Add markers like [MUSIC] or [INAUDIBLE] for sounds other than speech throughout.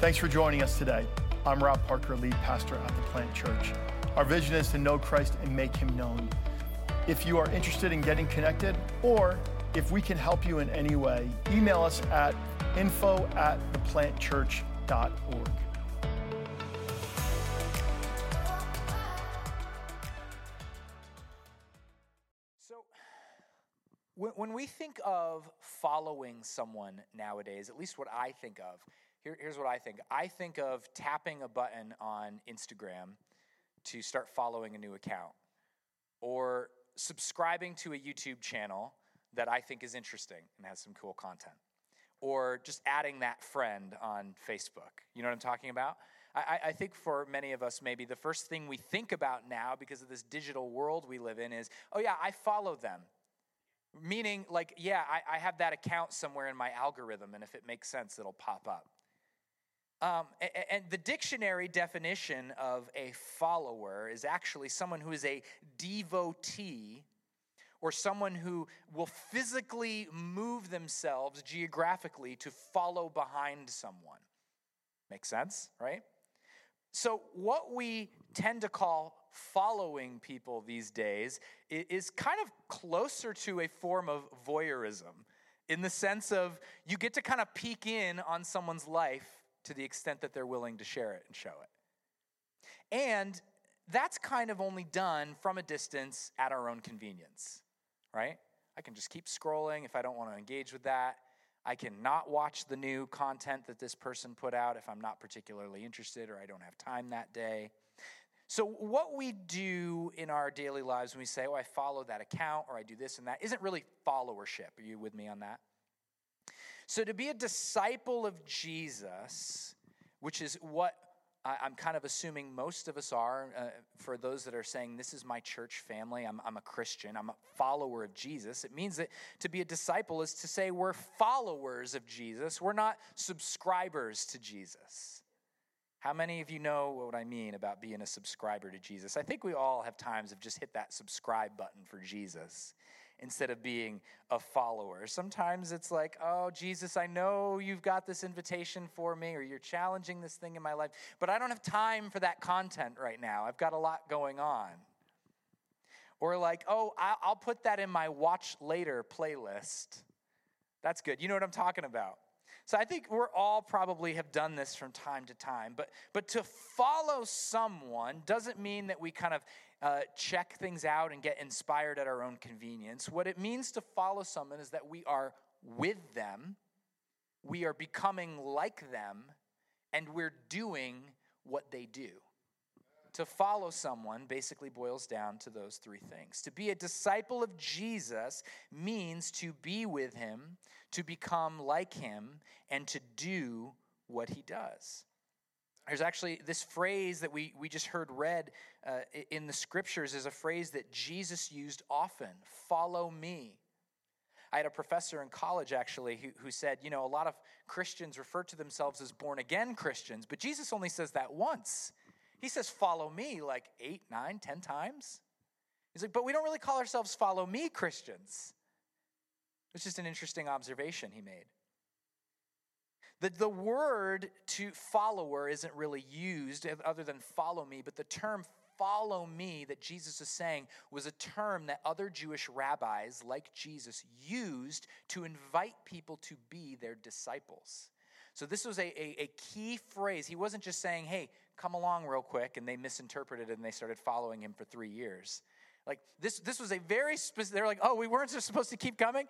Thanks for joining us today. I'm Rob Parker, lead pastor at the Plant Church. Our vision is to know Christ and make him known. If you are interested in getting connected, or if we can help you in any way, email us at info at theplantchurch.org. So, when, when we think of following someone nowadays, at least what I think of, here, here's what I think I think of tapping a button on Instagram to start following a new account, or subscribing to a YouTube channel that I think is interesting and has some cool content, or just adding that friend on Facebook. You know what I'm talking about? I, I, think for many of us, maybe the first thing we think about now because of this digital world we live in is, oh, yeah, I follow them. Meaning, like, yeah, I, I have that account somewhere in my algorithm, and if it makes sense, it'll pop up. Um, and the dictionary definition of a follower is actually someone who is a devotee or someone who will physically move themselves geographically to follow behind someone. Makes sense, right? So, what we tend to call following people these days is kind of closer to a form of voyeurism in the sense of you get to kind of peek in on someone's life to the extent that they're willing to share it and show it. And that's kind of only done from a distance at our own convenience, right? I can just keep scrolling if I don't want to engage with that. I can not watch the new content that this person put out if I'm not particularly interested or I don't have time that day. So, what we do in our daily lives when we say, Oh, I follow that account or I do this and that, isn't really followership. Are you with me on that? So, to be a disciple of Jesus, which is what I'm kind of assuming most of us are, uh, for those that are saying, This is my church family, I'm, I'm a Christian, I'm a follower of Jesus. It means that to be a disciple is to say we're followers of Jesus, we're not subscribers to Jesus. How many of you know what I mean about being a subscriber to Jesus? I think we all have times of just hit that subscribe button for Jesus instead of being a follower. Sometimes it's like, oh, Jesus, I know you've got this invitation for me or you're challenging this thing in my life, but I don't have time for that content right now. I've got a lot going on. Or like, oh, I'll put that in my watch later playlist. That's good. You know what I'm talking about. So I think we're all probably have done this from time to time, but but to follow someone doesn't mean that we kind of uh, check things out and get inspired at our own convenience. What it means to follow someone is that we are with them, we are becoming like them, and we're doing what they do. To follow someone basically boils down to those three things. To be a disciple of Jesus means to be with him, to become like him, and to do what he does. There's actually this phrase that we, we just heard read uh, in the scriptures is a phrase that Jesus used often follow me. I had a professor in college actually who, who said, you know, a lot of Christians refer to themselves as born again Christians, but Jesus only says that once. He says, follow me like eight, nine, ten times. He's like, but we don't really call ourselves follow me Christians. It's just an interesting observation he made. The, the word to follower isn't really used other than follow me, but the term follow me that Jesus is saying was a term that other Jewish rabbis like Jesus used to invite people to be their disciples. So this was a, a, a, key phrase. He wasn't just saying, hey, come along real quick, and they misinterpreted it and they started following him for three years. Like this, this was a very specific, they're like, oh, we weren't just supposed to keep coming?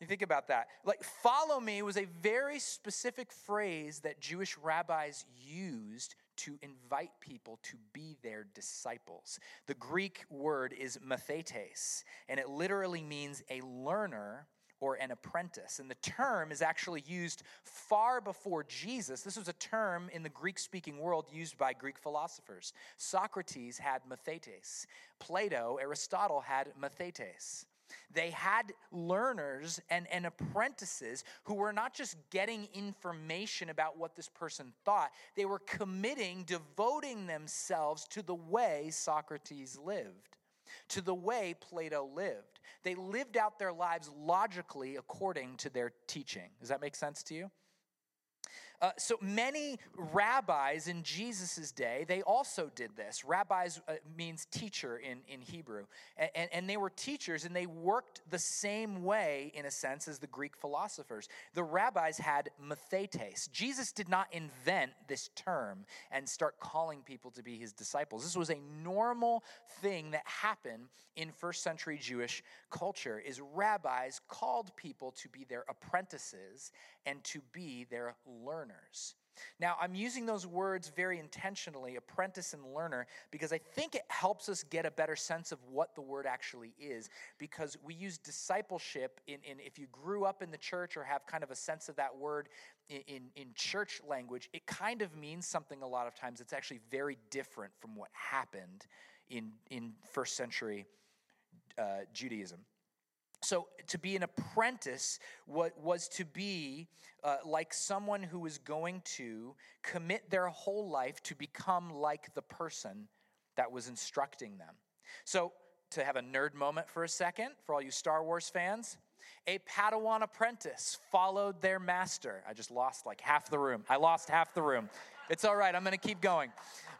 You think about that. Like, follow me was a very specific phrase that Jewish rabbis used to invite people to be their disciples. The Greek word is mathetes, and it literally means a learner or an apprentice. And the term is actually used far before Jesus. This was a term in the Greek speaking world used by Greek philosophers. Socrates had mathetes, Plato, Aristotle had mathetes. They had learners and, and apprentices who were not just getting information about what this person thought, they were committing, devoting themselves to the way Socrates lived, to the way Plato lived. They lived out their lives logically according to their teaching. Does that make sense to you? Uh, so many rabbis in Jesus' day, they also did this. Rabbis uh, means teacher in, in Hebrew. And, and, and, they were teachers and they worked the same way, in a sense, as the Greek philosophers. The rabbis had mathetes. Jesus did not invent this term and start calling people to be his disciples. This was a normal thing that happened in first century Jewish culture is rabbis called people to be their apprentices and to be their learners. Now, I'm using those words very intentionally, apprentice and learner, because I think it helps us get a better sense of what the word actually is. Because we use discipleship in, in if you grew up in the church or have kind of a sense of that word in, in, in church language, it kind of means something a lot of times. It's actually very different from what happened in, in first century uh, Judaism. So, to be an apprentice was to be uh, like someone who was going to commit their whole life to become like the person that was instructing them. So, to have a nerd moment for a second, for all you Star Wars fans, a Padawan apprentice followed their master. I just lost like half the room. I lost half the room. It's all right. I'm going to keep going.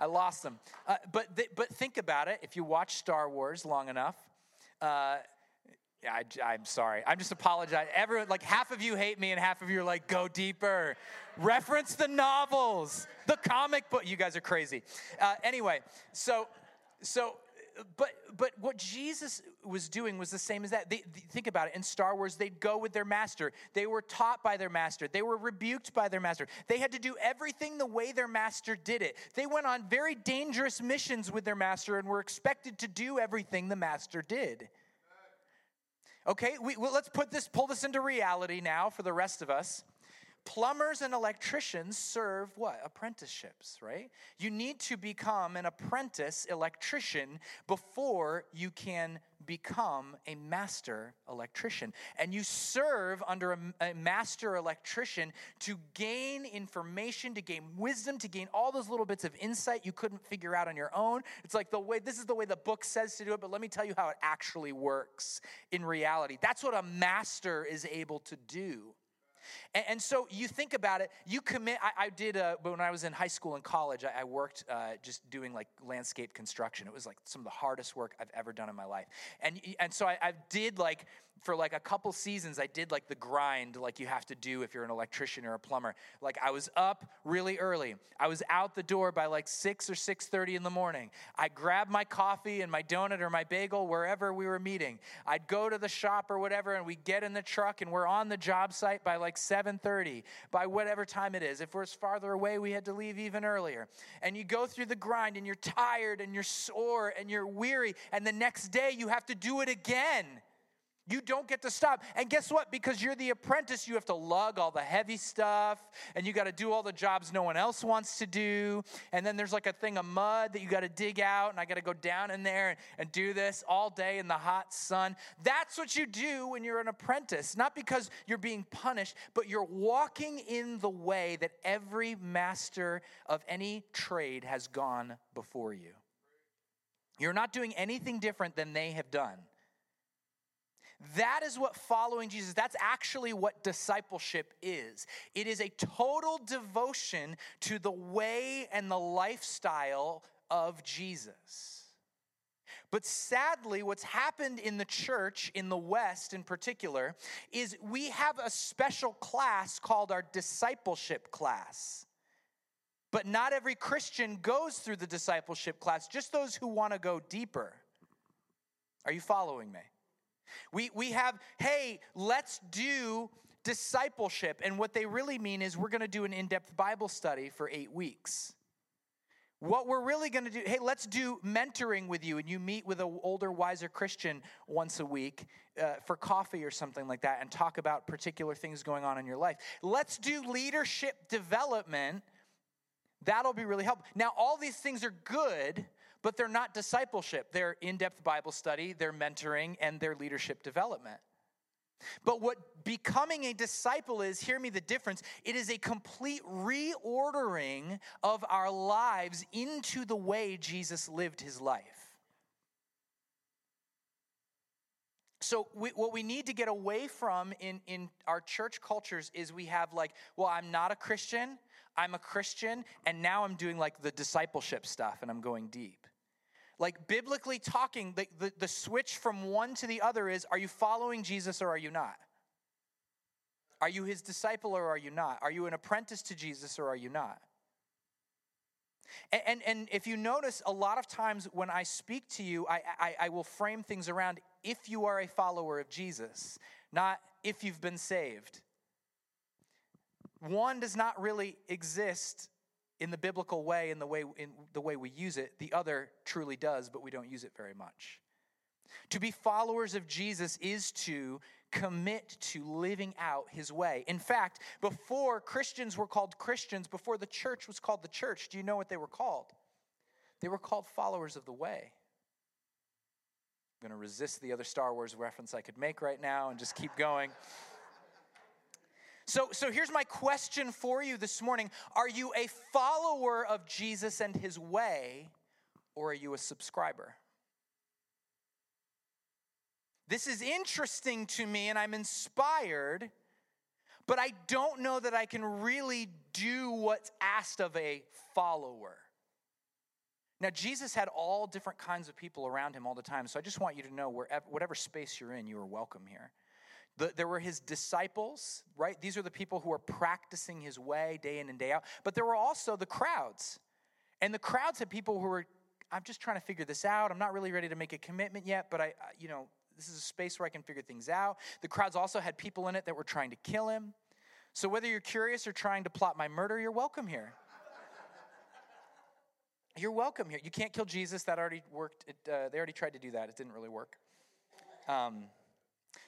I lost them. Uh, but, th- but think about it. If you watch Star Wars long enough, uh, yeah, I, am sorry. I'm just apologizing. Everyone, like half of you hate me, and half of you are like, go deeper. Reference the novels, the comic book. You guys are crazy. Uh, anyway, so, so, but, but what Jesus was doing was the same as that. They, they, think about it. In Star Wars, they'd go with their master. They were taught by their master. They were rebuked by their master. They had to do everything the way their master did it. They went on very dangerous missions with their master and were expected to do everything the master did. Okay, we, well, let's put this, pull this into reality now for the rest of us. Plumbers and electricians serve what? Apprenticeships, right? You need to become an apprentice electrician before you can become a master electrician. And you serve under a, a, master electrician to gain information, to gain wisdom, to gain all those little bits of insight you couldn't figure out on your own. It's like the way, this is the way the book says to do it, but let me tell you how it actually works in reality. That's what a master is able to do. And, and so you think about it, you commit. I, I did, uh, when I was in high school and college, I, I worked uh, just doing like landscape construction. It was like some of the hardest work I've ever done in my life. And, and so I, I did like for like a couple seasons i did like the grind like you have to do if you're an electrician or a plumber. Like i was up really early. I was out the door by like 6 or 6.30 in the morning. I grabbed my coffee and my donut or my bagel wherever we were meeting. I'd go to the shop or whatever and we get in the truck and we're on the job site by like 7.30 by whatever time it is. If we're farther away we had to leave even earlier. And you go through the grind and you're tired and you're sore and you're weary and the next day you have to do it again you don't get to stop. And guess what? Because you're the apprentice, you have to lug all the heavy stuff and you got to do all the jobs no one else wants to do. And then there's like a thing of mud that you got to dig out, and I got to go down in there and, and do this all day in the hot sun. That's what you do when you're an apprentice, not because you're being punished, but you're walking in the way that every master of any trade has gone before you. You're not doing anything different than they have done. That is what following Jesus, that's actually what discipleship is. It is a total devotion to the way and the lifestyle of Jesus. But sadly, what's happened in the church, in the West in particular, is we have a special class called our discipleship class. But not every Christian goes through the discipleship class, just those who want to go deeper. Are you following me? We, we have, hey, let's do discipleship. And what they really mean is we're going to do an in depth Bible study for eight weeks. What we're really going to do, hey, let's do mentoring with you, and you meet with an older, wiser Christian once a week uh, for coffee or something like that and talk about particular things going on in your life. Let's do leadership development. That'll be really helpful. Now, all these things are good, but they're not discipleship. They're in depth Bible study, they're mentoring, and they're leadership development. But what becoming a disciple is, hear me the difference, it is a complete reordering of our lives into the way Jesus lived his life. So, we, what we need to get away from in, in our church cultures is we have like, well, I'm not a Christian, I'm a Christian, and now I'm doing like the discipleship stuff and I'm going deep. Like, biblically talking, the, the, the switch from one to the other is are you following Jesus or are you not? Are you his disciple or are you not? Are you an apprentice to Jesus or are you not? And, and, and, if you notice, a lot of times when I speak to you, I, I, I will frame things around if you are a follower of Jesus, not if you've been saved. One does not really exist in the biblical way in the way in the way we use it the other truly does but we don't use it very much to be followers of Jesus is to commit to living out his way. In fact, before Christians were called Christians, before the church was called the church, do you know what they were called? They were called followers of the way. I'm going to resist the other Star Wars reference I could make right now and just keep going. So, so here's my question for you this morning Are you a follower of Jesus and his way, or are you a subscriber? This is interesting to me and I'm inspired, but I don't know that I can really do what's asked of a follower. Now, Jesus had all different kinds of people around him all the time, so I just want you to know wherever, whatever space you're in, you are welcome here. The, there were his disciples, right? These are the people who are practicing his way day in and day out. But there were also the crowds. And the crowds had people who were, I'm just trying to figure this out. I'm not really ready to make a commitment yet, but I, you know, this is a space where I can figure things out. The crowds also had people in it that were trying to kill him. So whether you're curious or trying to plot my murder, you're welcome here. [LAUGHS] you're welcome here. You can't kill Jesus. That already worked. It, uh, they already tried to do that. It didn't really work. Um,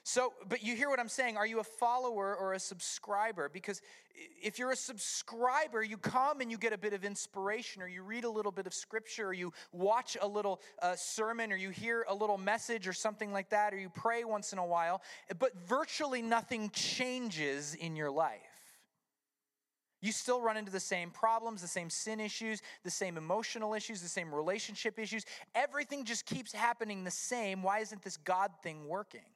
so, but you hear what I'm saying. Are you a follower or a subscriber? Because if you're a subscriber, you come and you get a bit of inspiration, or you read a little bit of scripture, or you watch a little uh, sermon, or you hear a little message, or something like that, or you pray once in a while, but virtually nothing changes in your life. You still run into the same problems, the same sin issues, the same emotional issues, the same relationship issues. Everything just keeps happening the same. Why isn't this God thing working?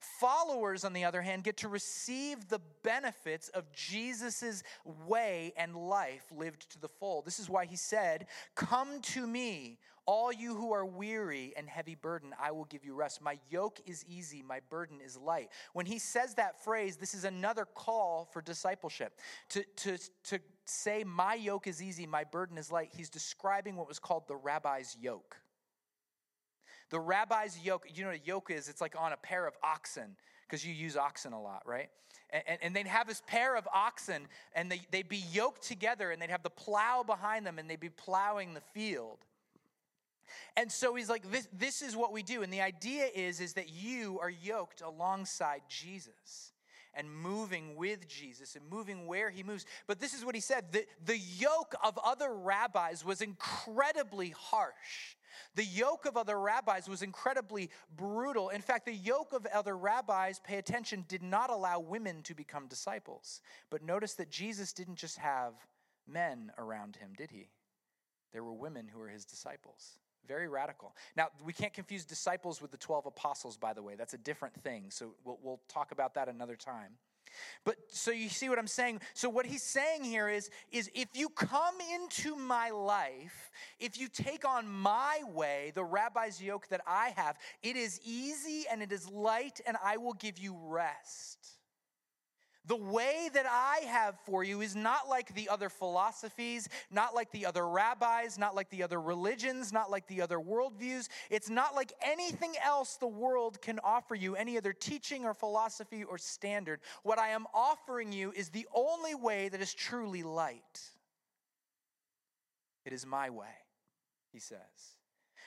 Followers, on the other hand, get to receive the benefits of Jesus' way and life lived to the full. This is why he said, Come to me, all you who are weary and heavy burden, I will give you rest. My yoke is easy, my burden is light. When he says that phrase, this is another call for discipleship. To, to, to say, My yoke is easy, my burden is light, he's describing what was called the rabbi's yoke. The rabbi's yoke, you know what a yoke is? It's like on a pair of oxen, because you use oxen a lot, right? And, and, they'd have this pair of oxen, and they, they'd be yoked together, and they'd have the plow behind them, and they'd be plowing the field. And so he's like, this, this is what we do. And the idea is, is that you are yoked alongside Jesus and moving with Jesus and moving where he moves. But this is what he said the, the yoke of other rabbis was incredibly harsh. The yoke of other rabbis was incredibly brutal. In fact, the yoke of other rabbis, pay attention, did not allow women to become disciples. But notice that Jesus didn't just have men around him, did he? There were women who were his disciples. Very radical. Now, we can't confuse disciples with the 12 apostles, by the way. That's a different thing. So we'll, we'll talk about that another time. But so you see what I'm saying? So what he's saying here is is if you come into my life, if you take on my way, the rabbi's yoke that I have, it is easy and it is light and I will give you rest. The way that I have for you is not like the other philosophies, not like the other rabbis, not like the other religions, not like the other worldviews. It's not like anything else the world can offer you, any other teaching or philosophy or standard. What I am offering you is the only way that is truly light. It is my way, he says.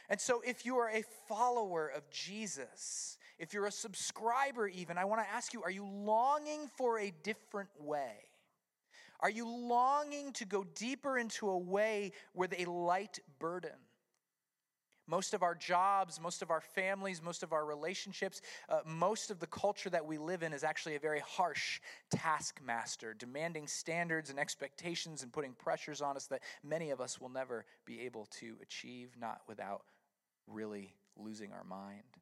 And so, if you are a follower of Jesus, if you're a subscriber, even, I want to ask you are you longing for a different way? Are you longing to go deeper into a way with a light burden? Most of our jobs, most of our families, most of our relationships, uh, most of the culture that we live in is actually a very harsh taskmaster, demanding standards and expectations and putting pressures on us that many of us will never be able to achieve, not without really losing our mind.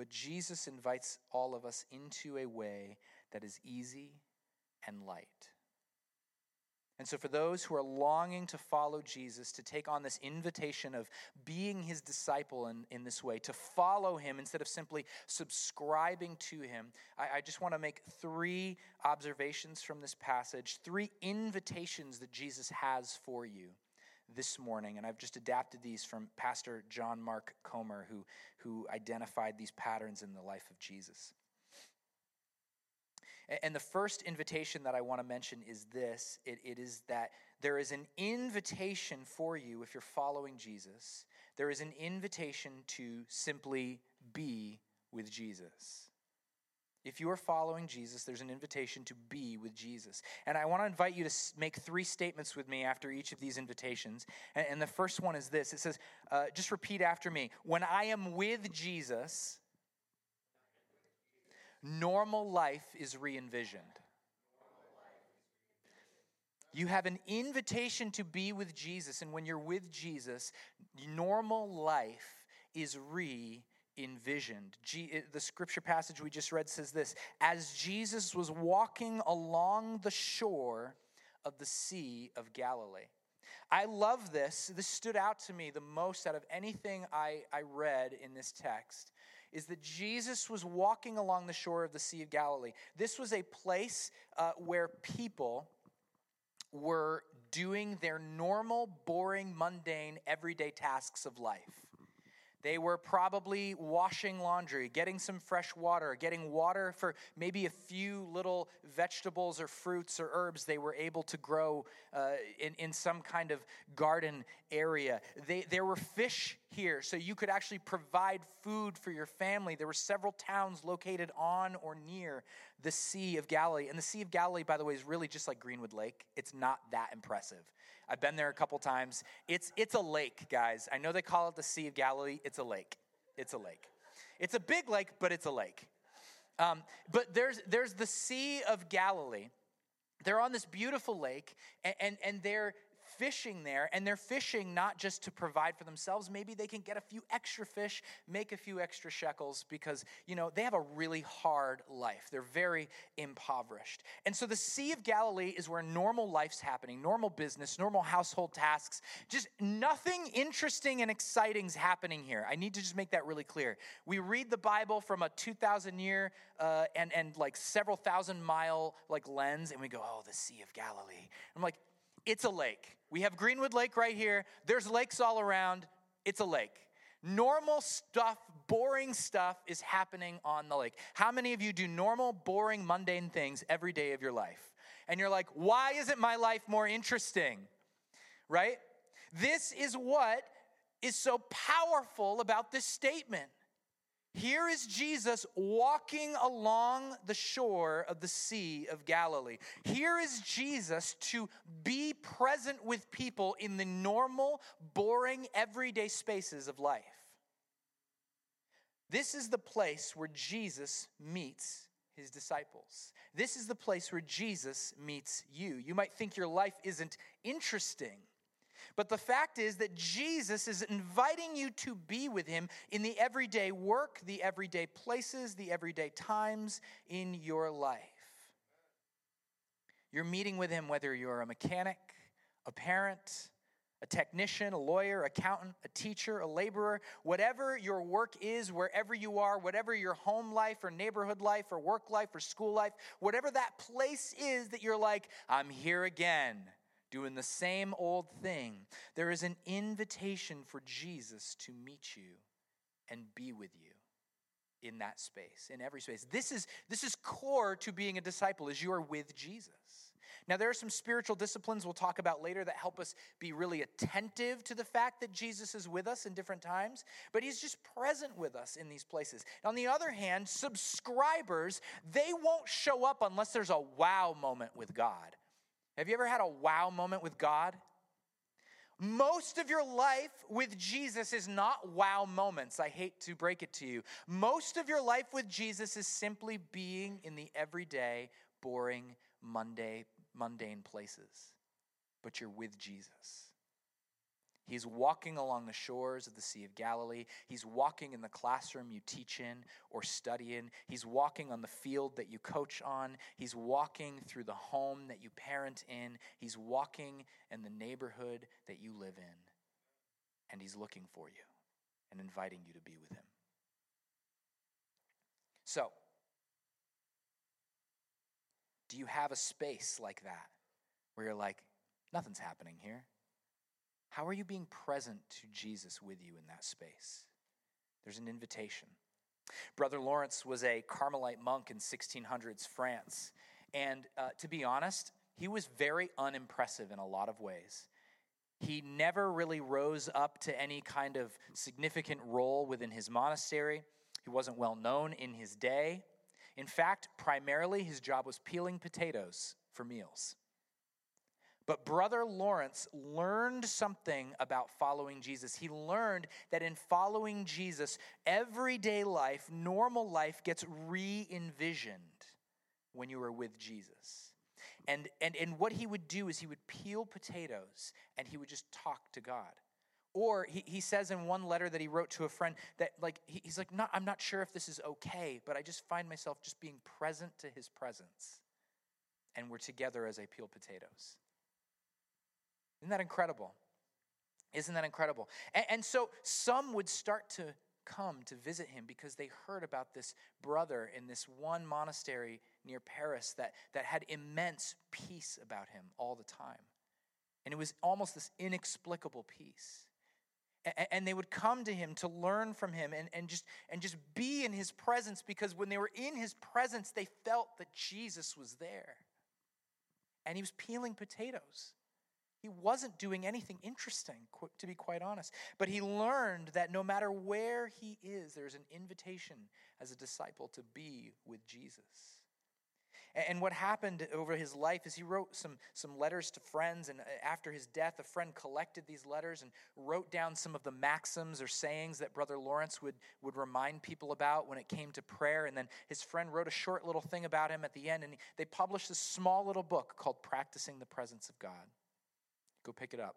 But Jesus invites all of us into a way that is easy and light. And so, for those who are longing to follow Jesus, to take on this invitation of being his disciple in, in this way, to follow him instead of simply subscribing to him, I, I just want to make three observations from this passage, three invitations that Jesus has for you this morning. And I've just adapted these from Pastor John Mark Comer, who, who identified these patterns in the life of Jesus. And the first invitation that I want to mention is this it, it is that there is an invitation for you if you're following Jesus. There is an invitation to simply be with Jesus. If you are following Jesus, there's an invitation to be with Jesus. And I want to invite you to make three statements with me after each of these invitations. And, the first one is this it says, uh, just repeat after me. When I am with Jesus, normal life is re envisioned. You have an invitation to be with Jesus, and when you're with Jesus, normal life is re envisioned. the scripture passage we just read says this As Jesus was walking along the shore of the Sea of Galilee. I love this. This stood out to me the most out of anything I, I read in this text is that Jesus was walking along the shore of the Sea of Galilee. This was a place uh, where people were doing their normal, boring, mundane, everyday tasks of life. They were probably washing laundry, getting some fresh water, getting water for maybe a few little vegetables or fruits or herbs they were able to grow uh, in, in some kind of garden area. They, there were fish here, so you could actually provide food for your family. There were several towns located on or near the Sea of Galilee. And the Sea of Galilee, by the way, is really just like Greenwood Lake, it's not that impressive. I've been there a couple times. It's, it's a lake, guys. I know they call it the Sea of Galilee. It's a lake. It's a lake. It's a big lake, but it's a lake. Um, but there's, there's the Sea of Galilee. They're on this beautiful lake, and, and, and they're, fishing there, and they're fishing not just to provide for themselves. Maybe they can get a few extra fish, make a few extra shekels, because, you know, they have a really hard life. They're very impoverished. And so the Sea of Galilee is where normal life's happening, normal business, normal household tasks. Just nothing interesting and exciting's happening here. I need to just make that really clear. We read the Bible from a 2,000 year uh, and, and like several thousand mile like lens, and we go, oh, the Sea of Galilee. I'm like, it's a lake. We have Greenwood Lake right here. There's lakes all around. It's a lake. Normal stuff, boring stuff is happening on the lake. How many of you do normal, boring, mundane things every day of your life? And you're like, why isn't my life more interesting? Right? This is what is so powerful about this statement. Here is Jesus walking along the shore of the Sea of Galilee. Here is Jesus to be present with people in the normal, boring, everyday spaces of life. This is the place where Jesus meets his disciples. This is the place where Jesus meets you. You might think your life isn't interesting. But the fact is that Jesus is inviting you to be with him in the everyday work, the everyday places, the everyday times in your life. You're meeting with him whether you're a mechanic, a parent, a technician, a lawyer, accountant, a teacher, a laborer, whatever your work is, wherever you are, whatever your home life or neighborhood life or work life or school life, whatever that place is that you're like, I'm here again doing the same old thing. There is an invitation for Jesus to meet you and be with you in that space, in every space. This is, this is core to being a disciple, is you are with Jesus. Now, there are some spiritual disciplines we'll talk about later that help us be really attentive to the fact that Jesus is with us in different times, but he's just present with us in these places. On the other hand, subscribers, they won't show up unless there's a wow moment with God. Have you ever had a wow moment with God? Most of your life with Jesus is not wow moments. I hate to break it to you. Most of your life with Jesus is simply being in the everyday, boring, Monday, mundane places. But you're with Jesus. He's walking along the shores of the Sea of Galilee. He's walking in the classroom you teach in or study in. He's walking on the field that you coach on. He's walking through the home that you parent in. He's walking in the neighborhood that you live in. And He's looking for you and inviting you to be with Him. So, do you have a space like that where you're like, nothing's happening here? How are you being present to Jesus with you in that space? There's an invitation. Brother Lawrence was a Carmelite monk in 1600s France. And uh, to be honest, he was very unimpressive in a lot of ways. He never really rose up to any kind of significant role within his monastery. He wasn't well known in his day. In fact, primarily his job was peeling potatoes for meals. But Brother Lawrence learned something about following Jesus. He learned that in following Jesus, everyday life, normal life gets re envisioned when you are with Jesus. And, and, and what he would do is he would peel potatoes and he would just talk to God. Or he, he says in one letter that he wrote to a friend that, like, he, he's like, not, I'm not sure if this is okay, but I just find myself just being present to his presence. And we're together as I peel potatoes. Isn't that incredible? Isn't that incredible? And, and, so some would start to come to visit him because they heard about this brother in this one monastery near Paris that, that had immense peace about him all the time. And it was almost this inexplicable peace. And, and they would come to him to learn from him and, and, just, and just be in his presence because when they were in his presence, they felt that Jesus was there. And he was peeling potatoes. He wasn't doing anything interesting, to be quite honest. But he learned that no matter where he is, there's an invitation as a disciple to be with Jesus. And what happened over his life is he wrote some, some letters to friends, and uh, after his death, a friend collected these letters and wrote down some of the maxims or sayings that Brother Lawrence would, would remind people about when it came to prayer. And then his friend wrote a short little thing about him at the end, and they published this small little book called Practicing the Presence of God. Go pick it up.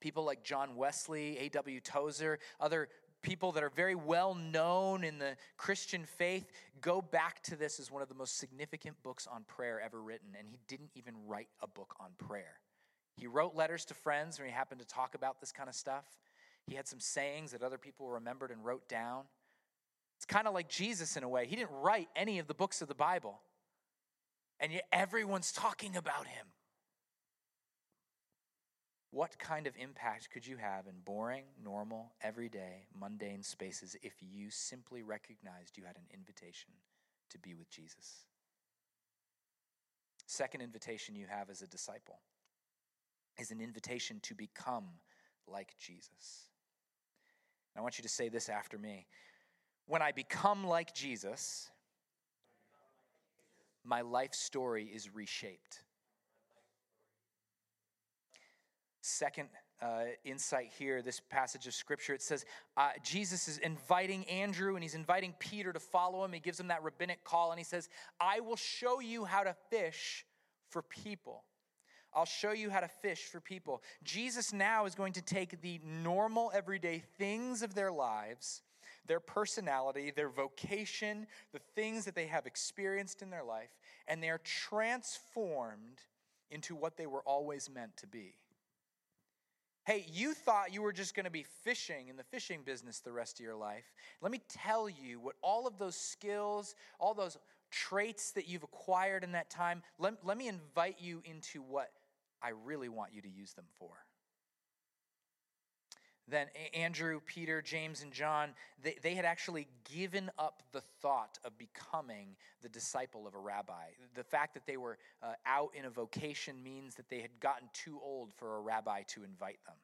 People like John Wesley, A.W. Tozer, other people that are very well known in the Christian faith go back to this as one of the most significant books on prayer ever written. And he didn't even write a book on prayer. He wrote letters to friends when he happened to talk about this kind of stuff. He had some sayings that other people remembered and wrote down. It's kind of like Jesus in a way. He didn't write any of the books of the Bible, and yet everyone's talking about him. What kind of impact could you have in boring, normal, everyday, mundane spaces if you simply recognized you had an invitation to be with Jesus? Second invitation you have as a disciple is an invitation to become like Jesus. I want you to say this after me. When I become like Jesus, my life story is reshaped. Second uh, insight here, this passage of scripture, it says uh, Jesus is inviting Andrew and he's inviting Peter to follow him. He gives him that rabbinic call and he says, I will show you how to fish for people. I'll show you how to fish for people. Jesus now is going to take the normal, everyday things of their lives, their personality, their vocation, the things that they have experienced in their life, and they're transformed into what they were always meant to be. Hey, you thought you were just going to be fishing in the fishing business the rest of your life. Let me tell you what all of those skills, all those traits that you've acquired in that time, let, let me invite you into what I really want you to use them for then Andrew, Peter, James, and John, they, they had actually given up the thought of becoming the disciple of a rabbi. The fact that they were uh, out in a vocation means that they had gotten too old for a rabbi to invite them.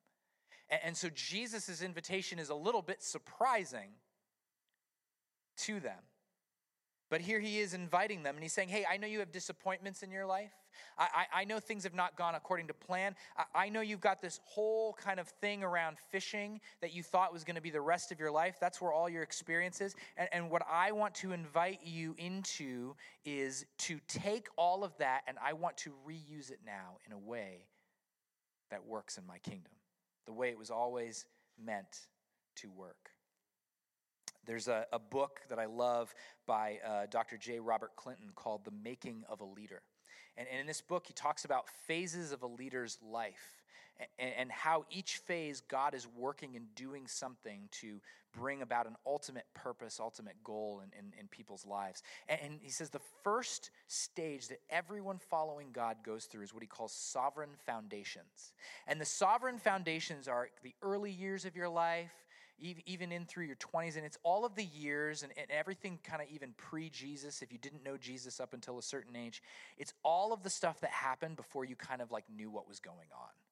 And, and so Jesus' invitation is a little bit surprising to them. But here he is inviting them, and he's saying, Hey, I know you have disappointments in your life. I, I, I know things have not gone according to plan. I, I know you've got this whole kind of thing around fishing that you thought was going to be the rest of your life. That's where all your experience is. And, and what I want to invite you into is to take all of that, and I want to reuse it now in a way that works in my kingdom. the way it was always meant to work. There's a, a book that I love by uh, Dr. J. Robert Clinton called The Making of a Leader. And, and in this book, he talks about phases of a leader's life and, and how each phase God is working and doing something to bring about an ultimate purpose, ultimate goal in, in, in people's lives. And, and he says the first stage that everyone following God goes through is what he calls sovereign foundations. And the sovereign foundations are the early years of your life, even in through your 20s. And it's all of the years and, and everything kind of even pre Jesus, if you didn't know Jesus up until a certain age. It's all of the stuff that happened before you kind of like knew what was going on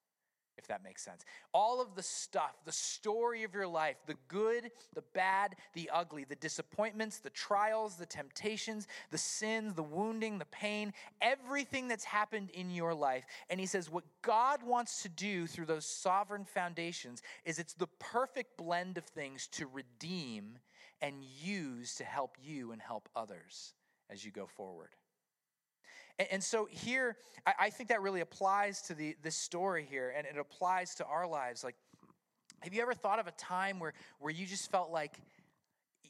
if that makes sense. All of the stuff, the story of your life, the good, the bad, the ugly, the disappointments, the trials, the temptations, the sins, the wounding, the pain, everything that's happened in your life. And he says, what God wants to do through those sovereign foundations is it's the perfect blend of things to redeem and use to help you and help others as you go forward. And, and so here, I, I, think that really applies to the, this story here, and it applies to our lives. Like, have you ever thought of a time where, where you just felt like,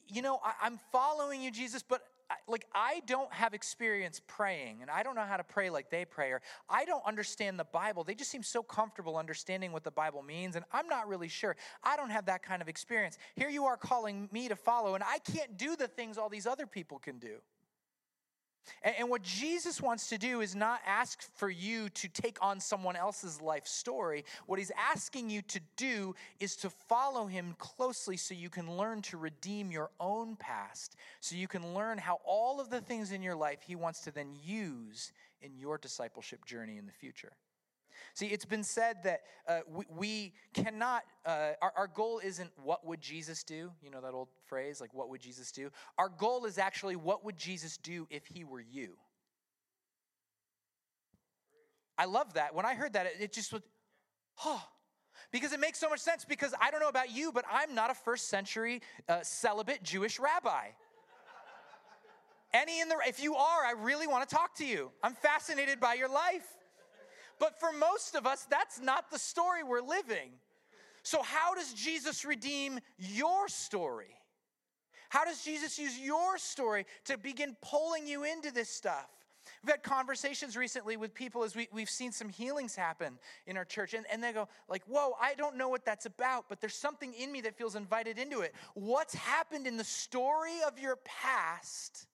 you know, I, am following you, Jesus, but like I don't have experience praying, and I don't know how to pray like they pray, or I don't understand the Bible. They just seem so comfortable understanding what the Bible means, and I'm not really sure. I don't have that kind of experience. Here you are calling me to follow, and I can't do the things all these other people can do. And, what Jesus wants to do is not ask for you to take on someone else's life story. What he's asking you to do is to follow him closely so you can learn to redeem your own past, so you can learn how all of the things in your life he wants to then use in your discipleship journey in the future. See, it's been said that uh, we, we, cannot, uh, our, our goal isn't what would Jesus do? You know that old phrase, like what would Jesus do? Our goal is actually what would Jesus do if he were you? I love that. When I heard that, it, just was, oh, because it makes so much sense. Because I don't know about you, but I'm not a first century uh, celibate Jewish rabbi. Any in the, if you are, I really want to talk to you. I'm fascinated by your life. But for most of us, that's not the story we're living. So, how does Jesus redeem your story? How does Jesus use your story to begin pulling you into this stuff? We've had conversations recently with people as we, we've seen some healings happen in our church, and, and they go, like, whoa, I don't know what that's about, but there's something in me that feels invited into it. What's happened in the story of your past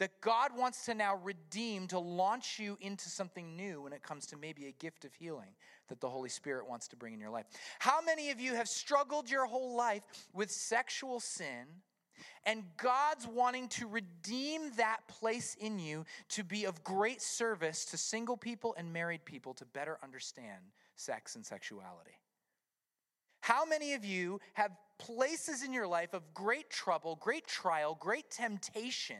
that God wants to now redeem to launch you into something new when it comes to maybe a gift of healing that the Holy Spirit wants to bring in your life. How many of you have struggled your whole life with sexual sin? And God's wanting to redeem that place in you to be of great service to single people and married people to better understand sex and sexuality. How many of you have places in your life of great trouble, great trial, great temptation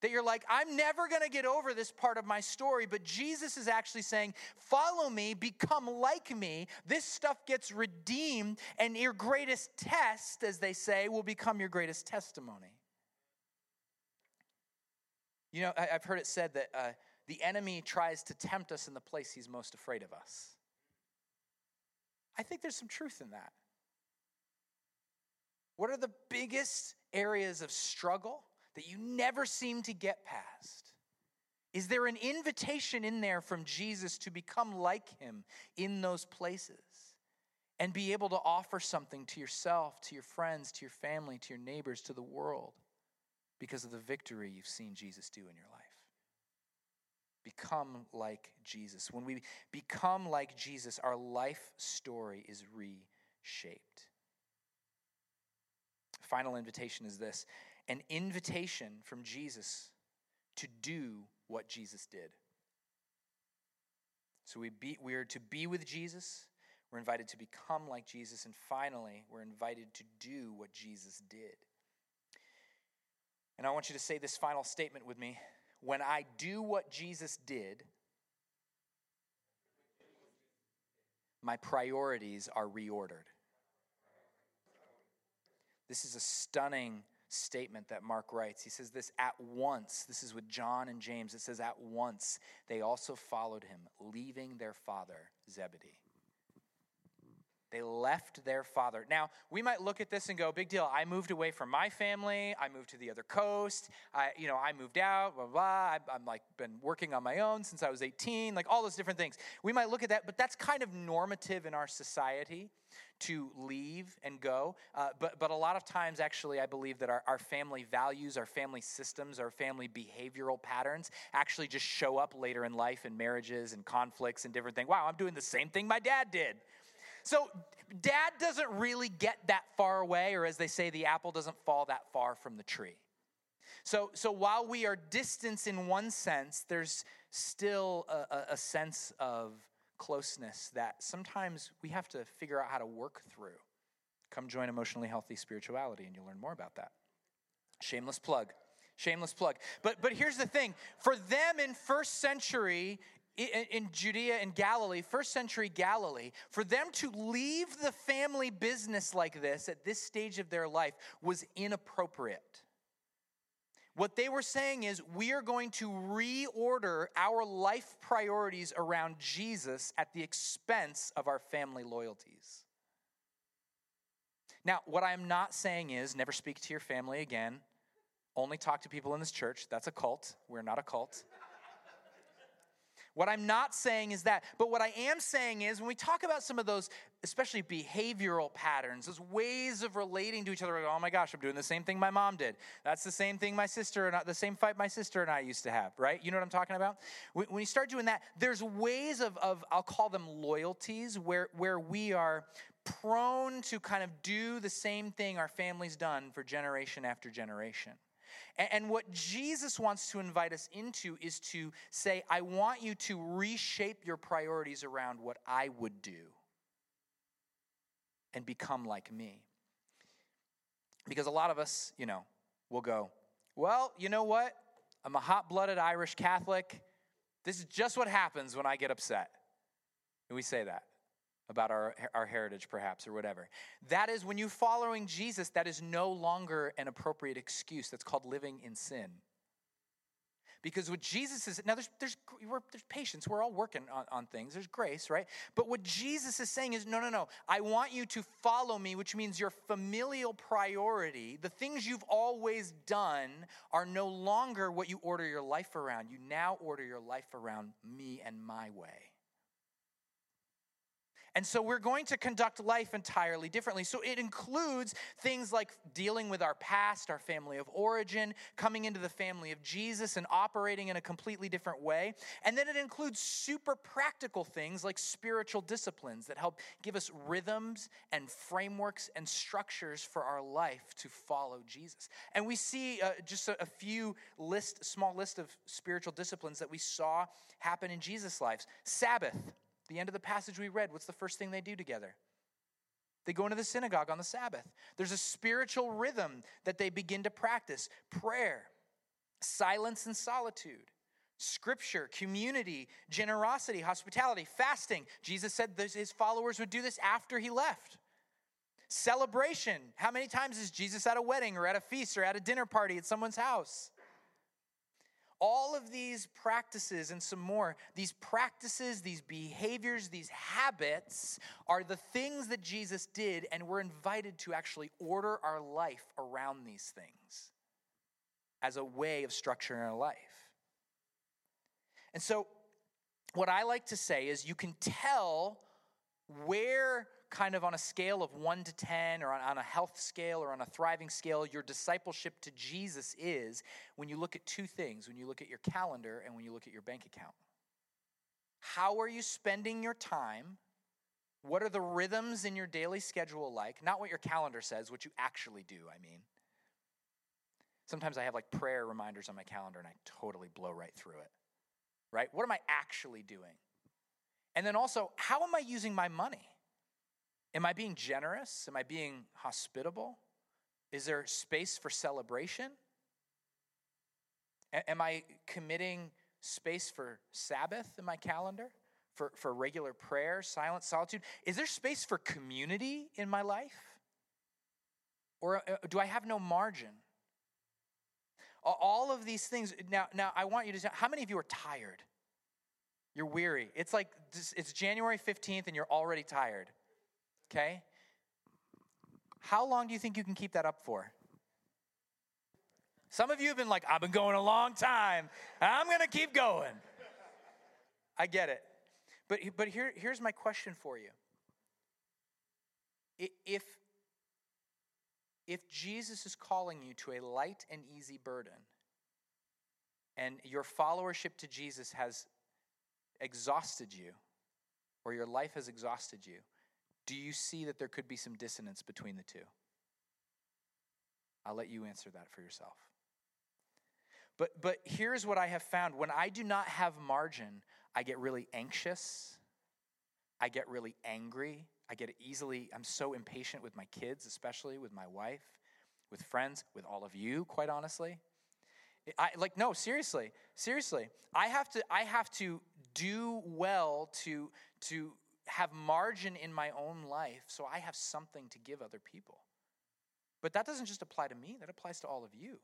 that you're like, I'm never going to get over this part of my story, but Jesus is actually saying, Follow me, become like me. This stuff gets redeemed, and your greatest test, as they say, will become your greatest testimony. You know, I've heard it said that uh, the enemy tries to tempt us in the place he's most afraid of us. I think there's some truth in that. What are the biggest areas of struggle? That you never seem to get past? Is there an invitation in there from Jesus to become like him in those places and be able to offer something to yourself, to your friends, to your family, to your neighbors, to the world because of the victory you've seen Jesus do in your life? Become like Jesus. When we become like Jesus, our life story is reshaped. Final invitation is this an invitation from Jesus to do what Jesus did. So we, be, we are to be with Jesus, we're invited to become like Jesus, and finally, we're invited to do what Jesus did. And I want you to say this final statement with me. When I do what Jesus did, my priorities are reordered. This is a stunning statement that Mark writes. He says this at once. This is with John and James. It says, At once they also followed him, leaving their father Zebedee. They left their father. Now, we might look at this and go, big deal. I moved away from my family. I moved to the other coast. I, you know, I moved out, blah, blah. I, I'm like been working on my own since I was 18, like all those different things. We might look at that, but that's kind of normative in our society to leave and go. Uh, but, but a lot of times, actually, I believe that our, our family values, our family systems, our family behavioral patterns actually just show up later in life in marriages and conflicts and different things. Wow, I'm doing the same thing my dad did. So, dad doesn't really get that far away, or as they say, the apple doesn't fall that far from the tree. So, so while we are distant in one sense, there's still a, a sense of closeness that sometimes we have to figure out how to work through. Come join Emotionally Healthy Spirituality, and you'll learn more about that. Shameless plug. Shameless plug. But, but here's the thing for them in first century, in Judea and Galilee, first century Galilee, for them to leave the family business like this at this stage of their life was inappropriate. What they were saying is, we are going to reorder our life priorities around Jesus at the expense of our family loyalties. Now, what I'm not saying is never speak to your family again, only talk to people in this church. That's a cult. We're not a cult. What I'm not saying is that. But what I am saying is when we talk about some of those, especially behavioral patterns, those ways of relating to each other, like, oh my gosh, I'm doing the same thing my mom did. That's the same thing my sister and I, the same fight my sister and I used to have, right? You know what I'm talking about? When, when you start doing that, there's ways of, of I'll call them loyalties, where, where we are prone to kind of do the same thing our family's done for generation after generation. And what Jesus wants to invite us into is to say, I want you to reshape your priorities around what I would do and become like me. Because a lot of us, you know, will go, well, you know what? I'm a hot blooded Irish Catholic. This is just what happens when I get upset. And we say that about our, our heritage, perhaps, or whatever. That is, when you're following Jesus, that is no longer an appropriate excuse. That's called living in sin. Because what Jesus is, now there's, there's, there's patience, we're all working on, on things, there's grace, right? But what Jesus is saying is, no, no, no, I want you to follow me, which means your familial priority, the things you've always done, are no longer what you order your life around. You now order your life around me and my way. And so we're going to conduct life entirely differently. So it includes things like dealing with our past, our family of origin, coming into the family of Jesus and operating in a completely different way. And then it includes super practical things like spiritual disciplines that help give us rhythms and frameworks and structures for our life to follow Jesus. And we see uh, just a, a few list, small list of spiritual disciplines that we saw happen in Jesus' lives. Sabbath the end of the passage we read, what's the first thing they do together? They go into the synagogue on the Sabbath. There's a spiritual rhythm that they begin to practice prayer, silence and solitude, scripture, community, generosity, hospitality, fasting. Jesus said his followers would do this after he left. Celebration. How many times is Jesus at a wedding or at a feast or at a dinner party at someone's house? All of these practices and some more, these practices, these behaviors, these habits are the things that Jesus did, and we're invited to actually order our life around these things as a way of structuring our life. And so, what I like to say is you can tell where kind of on a scale of one to 10, or on, on, a health scale, or on a thriving scale, your discipleship to Jesus is when you look at two things when you look at your calendar and when you look at your bank account. How are you spending your time? What are the rhythms in your daily schedule like? Not what your calendar says, what you actually do, I mean. Sometimes I have like prayer reminders on my calendar and I totally blow right through it. Right? What am I actually doing? And then also, how am I using my money? Am I being generous? Am I being hospitable? Is there space for celebration? A- am I committing space for Sabbath in my calendar? For, for regular prayer, silence, solitude? Is there space for community in my life? Or uh, do I have no margin? All of these things. Now, now I want you to. How many of you are tired? You're weary. It's like it's January 15th and you're already tired. Okay? How long do you think you can keep that up for? Some of you have been like, I've been going a long time. I'm going to keep going. I get it. But, but here, here's my question for you. If, if Jesus is calling you to a light and easy burden, and your followership to Jesus has exhausted you, or your life has exhausted you, do you see that there could be some dissonance between the two? I'll let you answer that for yourself. But, but here's what I have found when I do not have margin, I get really anxious, I get really angry, I get easily, I'm so impatient with my kids, especially with my wife, with friends, with all of you, quite honestly. I like no, seriously, seriously. I have to I have to do well to to have margin in my own life so I have something to give other people. But that doesn't just apply to me, that applies to all of you.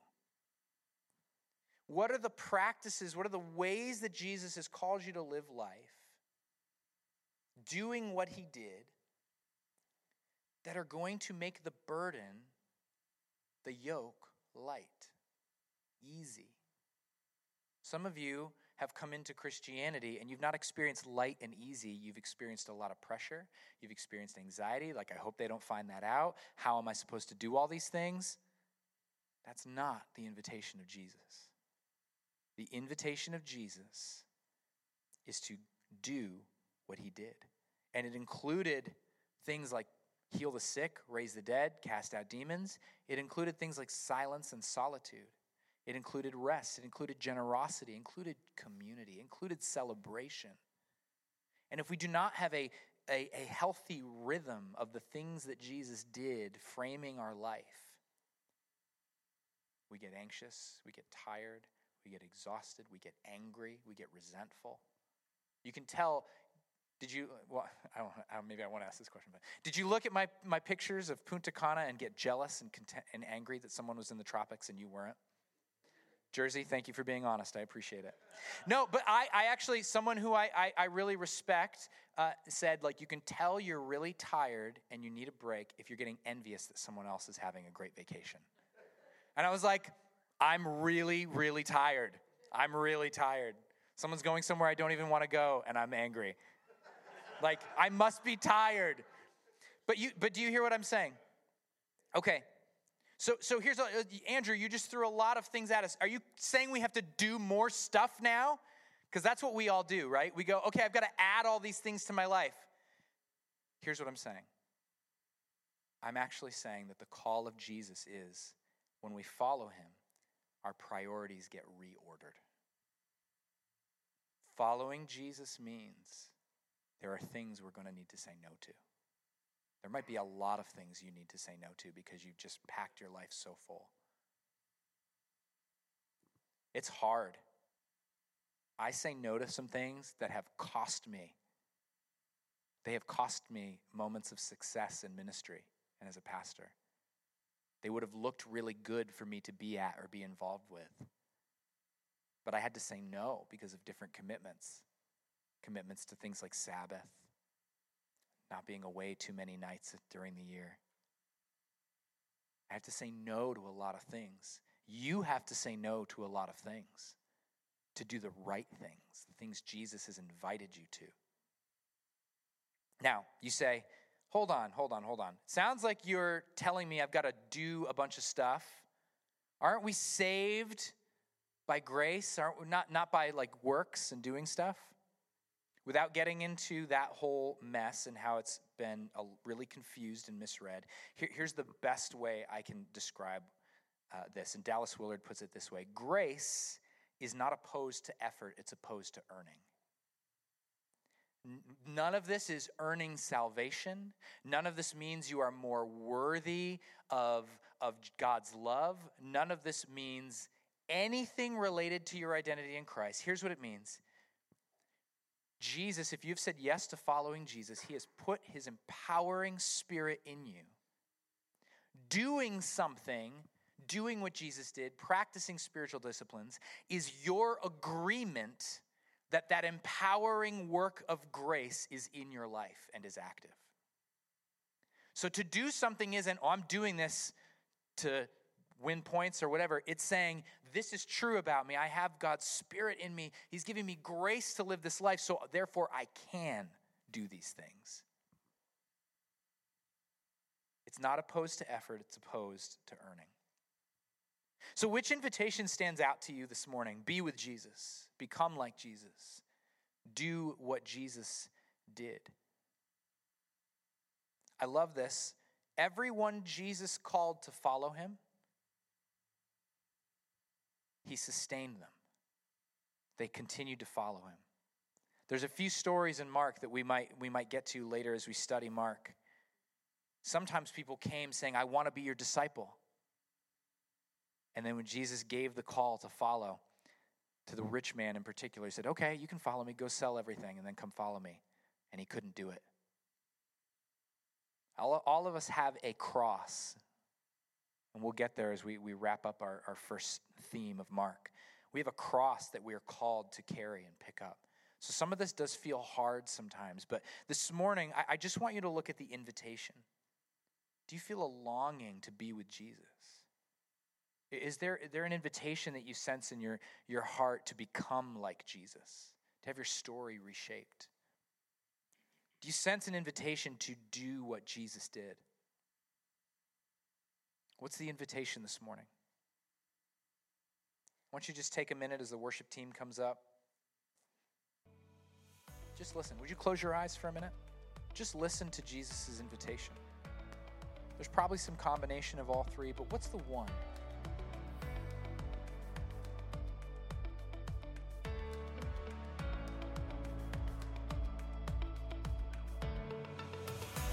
What are the practices, what are the ways that Jesus has called you to live life, doing what he did, that are going to make the burden, the yoke, light, easy? Some of you have come into Christianity and you've not experienced light and easy, you've experienced a lot of pressure, you've experienced anxiety, like, I hope they don't find that out. How am I supposed to do all these things? That's not the invitation of Jesus. The invitation of Jesus is to do what he did. And it included things like heal the sick, raise the dead, cast out demons. It included things like silence and solitude. It included rest, it included generosity, it included community, it included celebration. And if we do not have a, a, a, healthy rhythm of the things that Jesus did framing our life, we get anxious, we get tired, we get exhausted, we get angry, we get resentful. You can tell. Did you? Well. I don't maybe I want to ask this question, but did you look at my my pictures of Punta Cana and get jealous and content, and angry that someone was in the tropics and you weren't? Jersey, thank you for being honest. I appreciate it. No, but I, I actually, someone who I, I, I really respect uh, said, like, you can tell you're really tired and you need a break if you're getting envious that someone else is having a great vacation. And I was like, I'm really, really tired. I'm really tired. Someone's going somewhere I don't even want to go, and I'm angry. like, I must be tired. But you but do you hear what I'm saying? Okay. So so here's a, Andrew, you just threw a lot of things at us. Are you saying we have to do more stuff now? Because that's what we all do, right? We go, okay, I've got to add all these things to my life. Here's what I'm saying. I'm actually saying that the call of Jesus is when we follow him, our priorities get reordered. Following Jesus means there are things we're going to need to say no to. There might be a lot of things you need to say no to because you've just packed your life so full. It's hard. I say no to some things that have cost me. They have cost me moments of success in ministry and as a pastor. They would have looked really good for me to be at or be involved with. But I had to say no because of different commitments commitments to things like Sabbath, not being away too many nights during the year. I have to say no to a lot of things. You have to say no to a lot of things to do the right things, the things Jesus has invited you to. Now, you say, hold on, hold on, hold on. Sounds like you're telling me I've got to do a bunch of stuff. Aren't we saved by grace? Aren't we not, not by like works and doing stuff? Without getting into that whole mess and how it's been really confused and misread, here, here's the best way I can describe uh, this. And Dallas Willard puts it this way Grace is not opposed to effort, it's opposed to earning. None of this is earning salvation. None of this means you are more worthy of, of God's love. None of this means anything related to your identity in Christ. Here's what it means Jesus, if you've said yes to following Jesus, He has put His empowering spirit in you. Doing something, doing what Jesus did, practicing spiritual disciplines, is your agreement that that empowering work of grace is in your life and is active. So to do something isn't, oh, I'm doing this to win points or whatever. It's saying, this is true about me. I have God's Spirit in me. He's giving me grace to live this life, so therefore I can do these things. It's not opposed to effort, it's opposed to earning. So, which invitation stands out to you this morning? Be with Jesus, become like Jesus, do what Jesus did. I love this. Everyone Jesus called to follow him, he sustained them. They continued to follow him. There's a few stories in Mark that we might, we might get to later as we study Mark. Sometimes people came saying, I want to be your disciple. And then when Jesus gave the call to follow, to the rich man in particular, he said, Okay, you can follow me, go sell everything, and then come follow me. And he couldn't do it. All, all of us have a cross. And we'll get there as we, we wrap up our, our first theme of Mark. We have a cross that we are called to carry and pick up. So some of this does feel hard sometimes, but this morning, I, I just want you to look at the invitation. Do you feel a longing to be with Jesus? Is there, is there an invitation that you sense in your, your heart to become like Jesus, to have your story reshaped? Do you sense an invitation to do what Jesus did? What's the invitation this morning? Why don't you just take a minute as the worship team comes up? Just listen. Would you close your eyes for a minute? Just listen to Jesus' invitation. There's probably some combination of all three, but what's the one?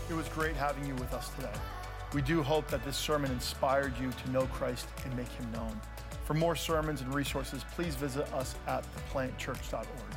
It was great having you with us today. We do hope that this sermon inspired you to know Christ and make him known. For more sermons and resources, please visit us at theplantchurch.org.